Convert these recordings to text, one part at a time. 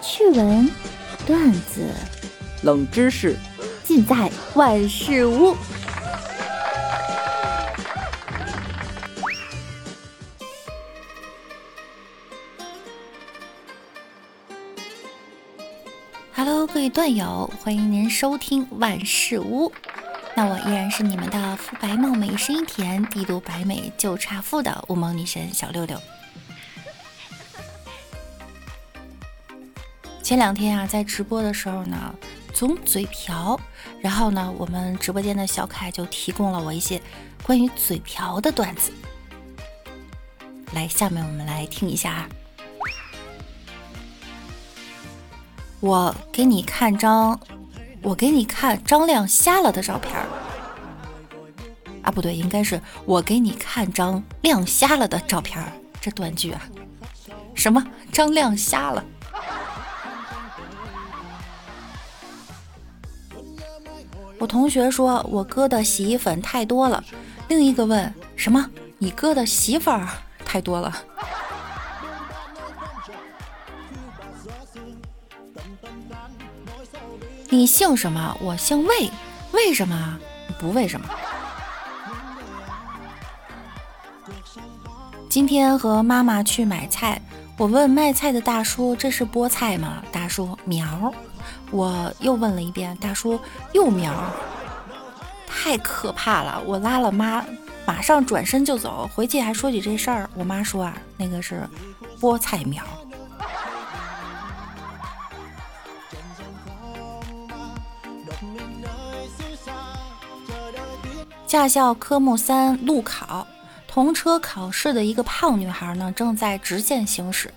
趣闻、段子、冷知识，尽在万事屋。Hello，各位段友，欢迎您收听万事屋。那我依然是你们的肤白貌美、声音甜、帝都白美就差富的乌蒙女神小六六。前两天啊，在直播的时候呢，总嘴瓢，然后呢，我们直播间的小可爱就提供了我一些关于嘴瓢的段子。来，下面我们来听一下啊。我给你看张。我给你看张亮瞎了的照片啊，不对，应该是我给你看张亮瞎了的照片这断句啊，什么张亮瞎了？我同学说我哥的洗衣粉太多了，另一个问什么？你哥的媳妇儿太多了？你姓什么？我姓魏，为什么？不为什么。今天和妈妈去买菜，我问卖菜的大叔：“这是菠菜吗？”大叔：“苗。”我又问了一遍，大叔：“幼苗。”太可怕了！我拉了妈，马上转身就走。回去还说起这事儿，我妈说啊，那个是菠菜苗。驾校科目三路考，同车考试的一个胖女孩呢，正在直线行驶，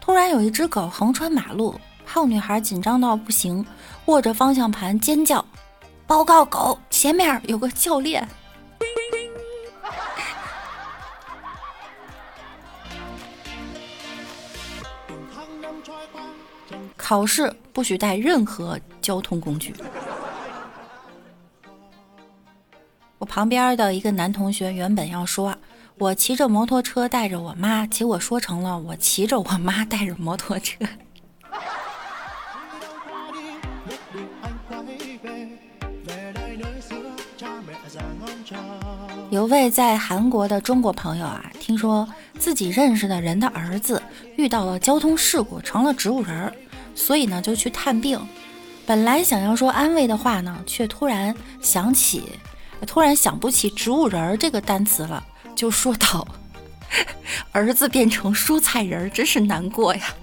突然有一只狗横穿马路，胖女孩紧张到不行，握着方向盘尖叫：“报告狗，前面有个教练！”考试不许带任何交通工具。我旁边的一个男同学原本要说，我骑着摩托车带着我妈，结果说成了我骑着我妈带着摩托车。有位在韩国的中国朋友啊，听说自己认识的人的儿子遇到了交通事故，成了植物人儿，所以呢就去探病。本来想要说安慰的话呢，却突然想起。突然想不起“植物人儿”这个单词了，就说道：“ 儿子变成蔬菜人儿，真是难过呀！”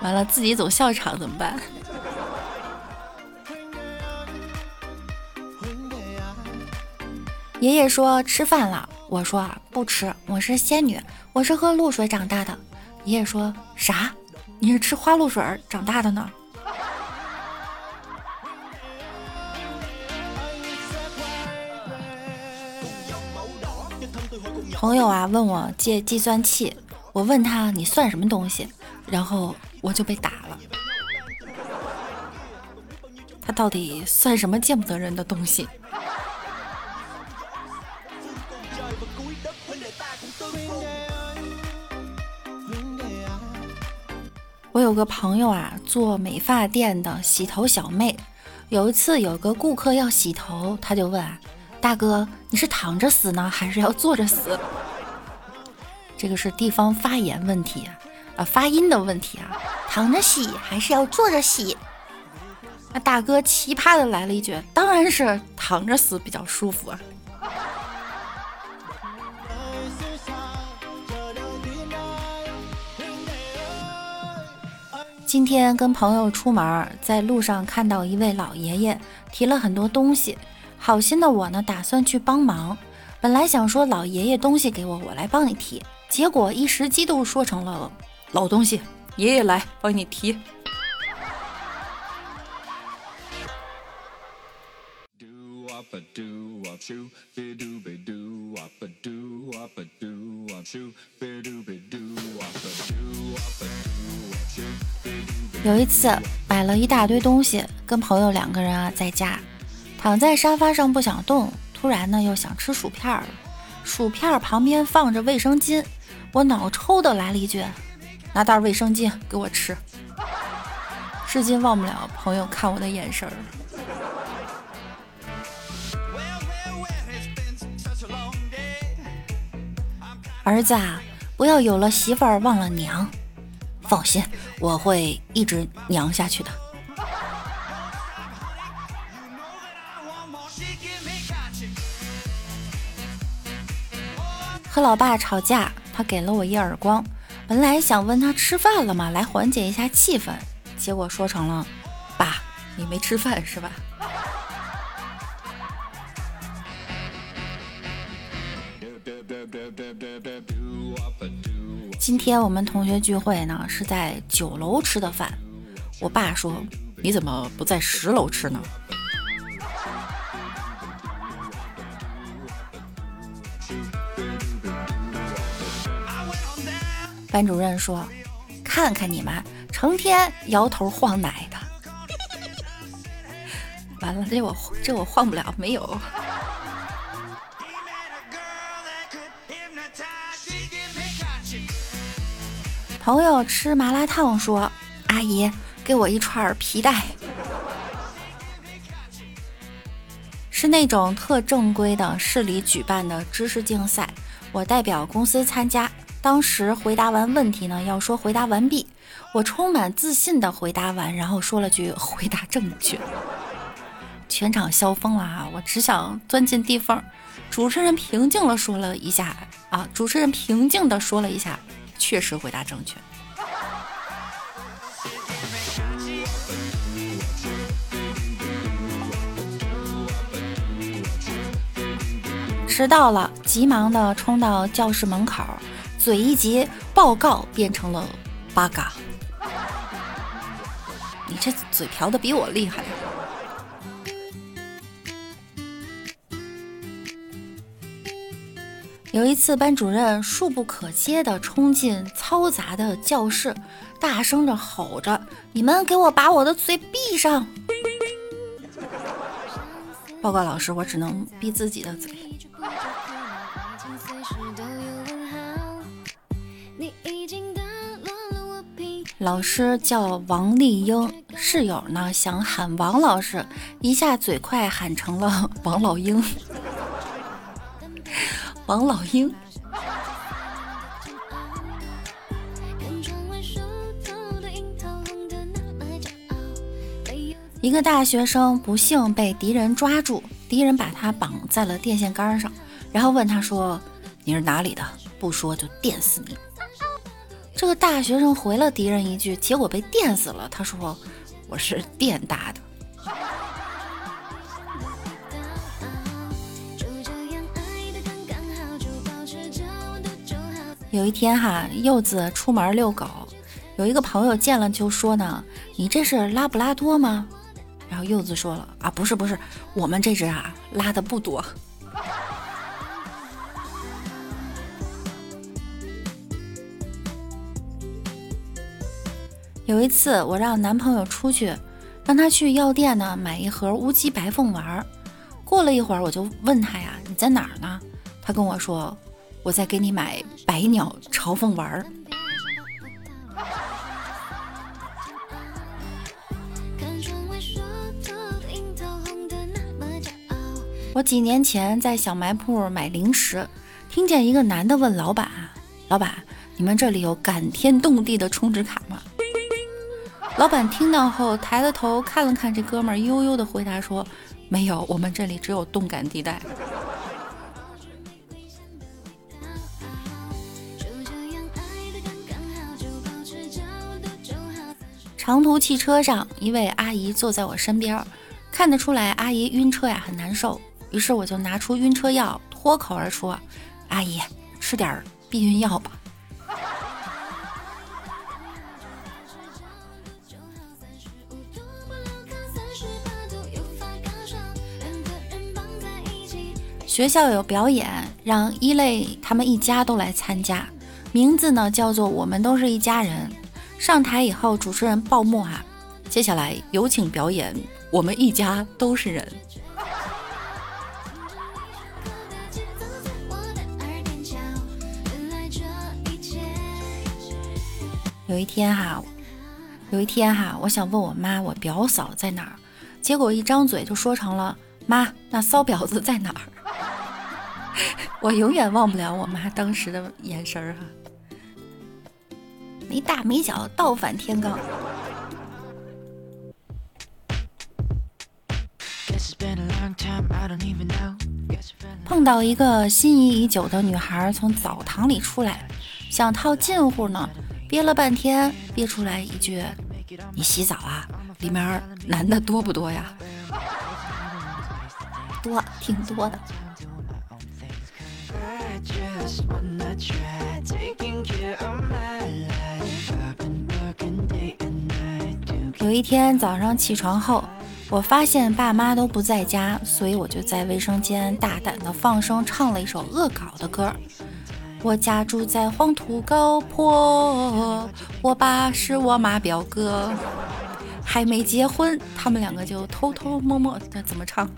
完了，自己走笑场怎么办？爷爷说吃饭了，我说不吃，我是仙女，我是喝露水长大的。爷爷说啥？你是吃花露水长大的呢？朋友啊，问我借计算器，我问他你算什么东西，然后我就被打了。他到底算什么见不得人的东西？我有个朋友啊，做美发店的洗头小妹，有一次有个顾客要洗头，他就问。大哥，你是躺着死呢，还是要坐着死？这个是地方发言问题，啊，发音的问题啊，躺着洗还是要坐着洗？那大哥奇葩的来了一句，当然是躺着死比较舒服啊。今天跟朋友出门，在路上看到一位老爷爷提了很多东西。好心的我呢，打算去帮忙。本来想说老爷爷东西给我，我来帮你提。结果一时激动说成了老东西，爷爷来帮你提。有一次买了一大堆东西，跟朋友两个人啊在家。躺在沙发上不想动，突然呢又想吃薯片了。薯片旁边放着卫生巾，我脑抽的来了一句：“拿袋卫生巾给我吃。至今忘不了朋友看我的眼神儿。儿子啊，不要有了媳妇儿忘了娘。放心，我会一直娘下去的。和老爸吵架，他给了我一耳光。本来想问他吃饭了吗，来缓解一下气氛，结果说成了：“爸，你没吃饭是吧？”今天我们同学聚会呢，是在九楼吃的饭。我爸说：“你怎么不在十楼吃呢？”班主任说：“看看你们，成天摇头晃脑的。”完了，这我这我晃不了，没有。朋友吃麻辣烫说：“阿姨，给我一串皮带。”是那种特正规的市里举办的知识竞赛，我代表公司参加。当时回答完问题呢，要说回答完毕，我充满自信的回答完，然后说了句“回答正确”，全场笑疯了啊！我只想钻进地缝。主持人平静了说了一下啊，主持人平静的说了一下。确实回答正确。迟到了，急忙的冲到教室门口，嘴一急，报告变成了八嘎。你这嘴瓢的比我厉害。有一次，班主任触不可接的冲进嘈杂的教室，大声的吼着：“你们给我把我的嘴闭上！”报告老师，我只能闭自己的嘴。老师叫王丽英，室友呢想喊王老师，一下嘴快喊成了王老鹰。王老鹰。一个大学生不幸被敌人抓住，敌人把他绑在了电线杆上，然后问他说：“你是哪里的？不说就电死你。”这个大学生回了敌人一句，结果被电死了。他说：“我是电大的。”有一天哈，柚子出门遛狗，有一个朋友见了就说呢：“你这是拉布拉多吗？”然后柚子说了：“啊，不是不是，我们这只啊拉的不多。” 有一次我让男朋友出去，让他去药店呢买一盒乌鸡白凤丸。过了一会儿我就问他呀：“你在哪儿呢？”他跟我说。我再给你买百鸟朝凤丸儿。我几年前在小卖铺买零食，听见一个男的问老板：“老板，你们这里有感天动地的充值卡吗？”老板听到后抬了头看了看这哥们儿，悠悠的回答说：“没有，我们这里只有动感地带。”长途汽车上，一位阿姨坐在我身边，看得出来阿姨晕车呀，很难受。于是我就拿出晕车药，脱口而出：“阿姨，吃点避孕药吧。”学校有表演，让一类他们一家都来参加，名字呢叫做“我们都是一家人”。上台以后，主持人报幕啊，接下来有请表演。我们一家都是人。有一天哈，有一天哈，我想问我妈我表嫂在哪儿，结果一张嘴就说成了妈，那骚婊子在哪儿？我永远忘不了我妈当时的眼神儿哈，没大没小，倒反天罡。碰到一个心仪已久的女孩从澡堂里出来，想套近乎呢，憋了半天，憋出来一句：“你洗澡啊？里面男的多不多呀？”多，挺多的。有一天早上起床后。我发现爸妈都不在家，所以我就在卫生间大胆的放声唱了一首恶搞的歌。我家住在黄土高坡，我爸是我妈表哥，还没结婚，他们两个就偷偷摸摸的怎么唱？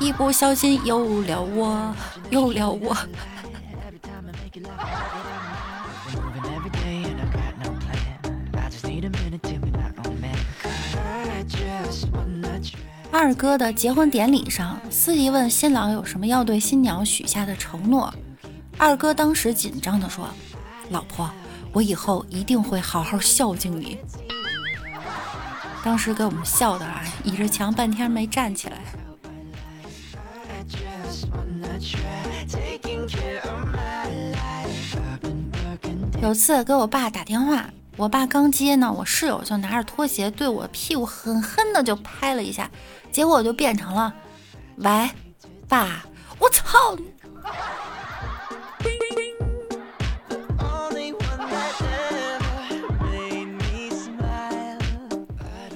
一不小心有了我，有了我。二哥的结婚典礼上，司仪问新郎有什么要对新娘许下的承诺。二哥当时紧张地说：“老婆，我以后一定会好好孝敬你。”当时给我们笑的啊，倚着墙半天没站起来。有次给我爸打电话。我爸刚接呢，我室友就拿着拖鞋对我屁股狠狠的就拍了一下，结果就变成了“喂，爸，我操！”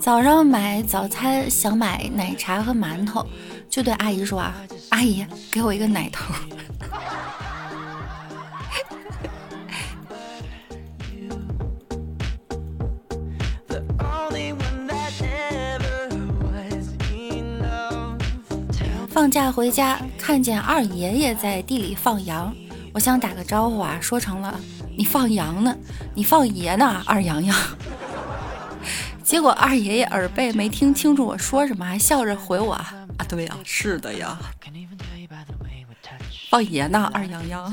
早上买早餐想买奶茶和馒头，就对阿姨说啊：“阿姨，给我一个奶头。”放假回家，看见二爷爷在地里放羊，我想打个招呼啊，说成了你放羊呢，你放爷呢，二洋洋。结果二爷爷耳背没听清楚我说什么，还笑着回我啊，对呀，是的呀，放爷呢，二洋洋。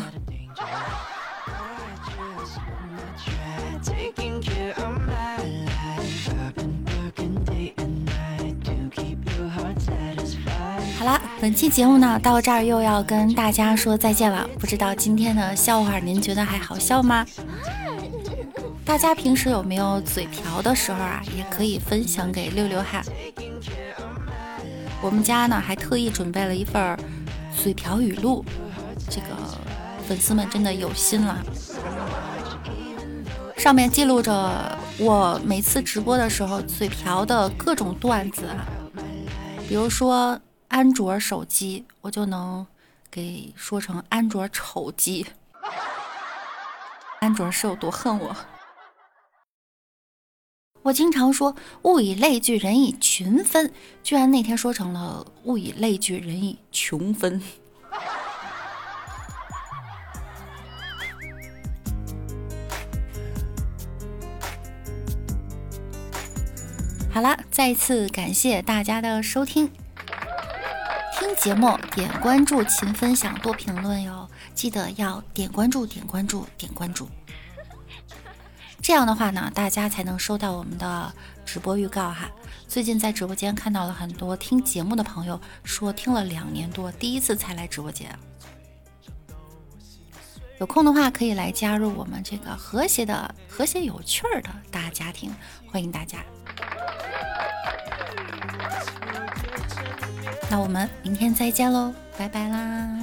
了本期节目呢，到这儿又要跟大家说再见了。不知道今天的笑话您觉得还好笑吗？大家平时有没有嘴瓢的时候啊？也可以分享给六六哈。我们家呢还特意准备了一份嘴瓢语录，这个粉丝们真的有心了。上面记录着我每次直播的时候嘴瓢的各种段子啊，比如说。安卓手机，我就能给说成安卓丑机。安卓是有多恨我？我经常说物以类聚，人以群分，居然那天说成了物以类聚，人以穷分。好了，再次感谢大家的收听。听节目点关注，勤分享，多评论哟！记得要点关注，点关注，点关注。这样的话呢，大家才能收到我们的直播预告哈。最近在直播间看到了很多听节目的朋友，说听了两年多，第一次才来直播间。有空的话可以来加入我们这个和谐的、和谐有趣儿的大家庭，欢迎大家。那我们明天再见喽，拜拜啦！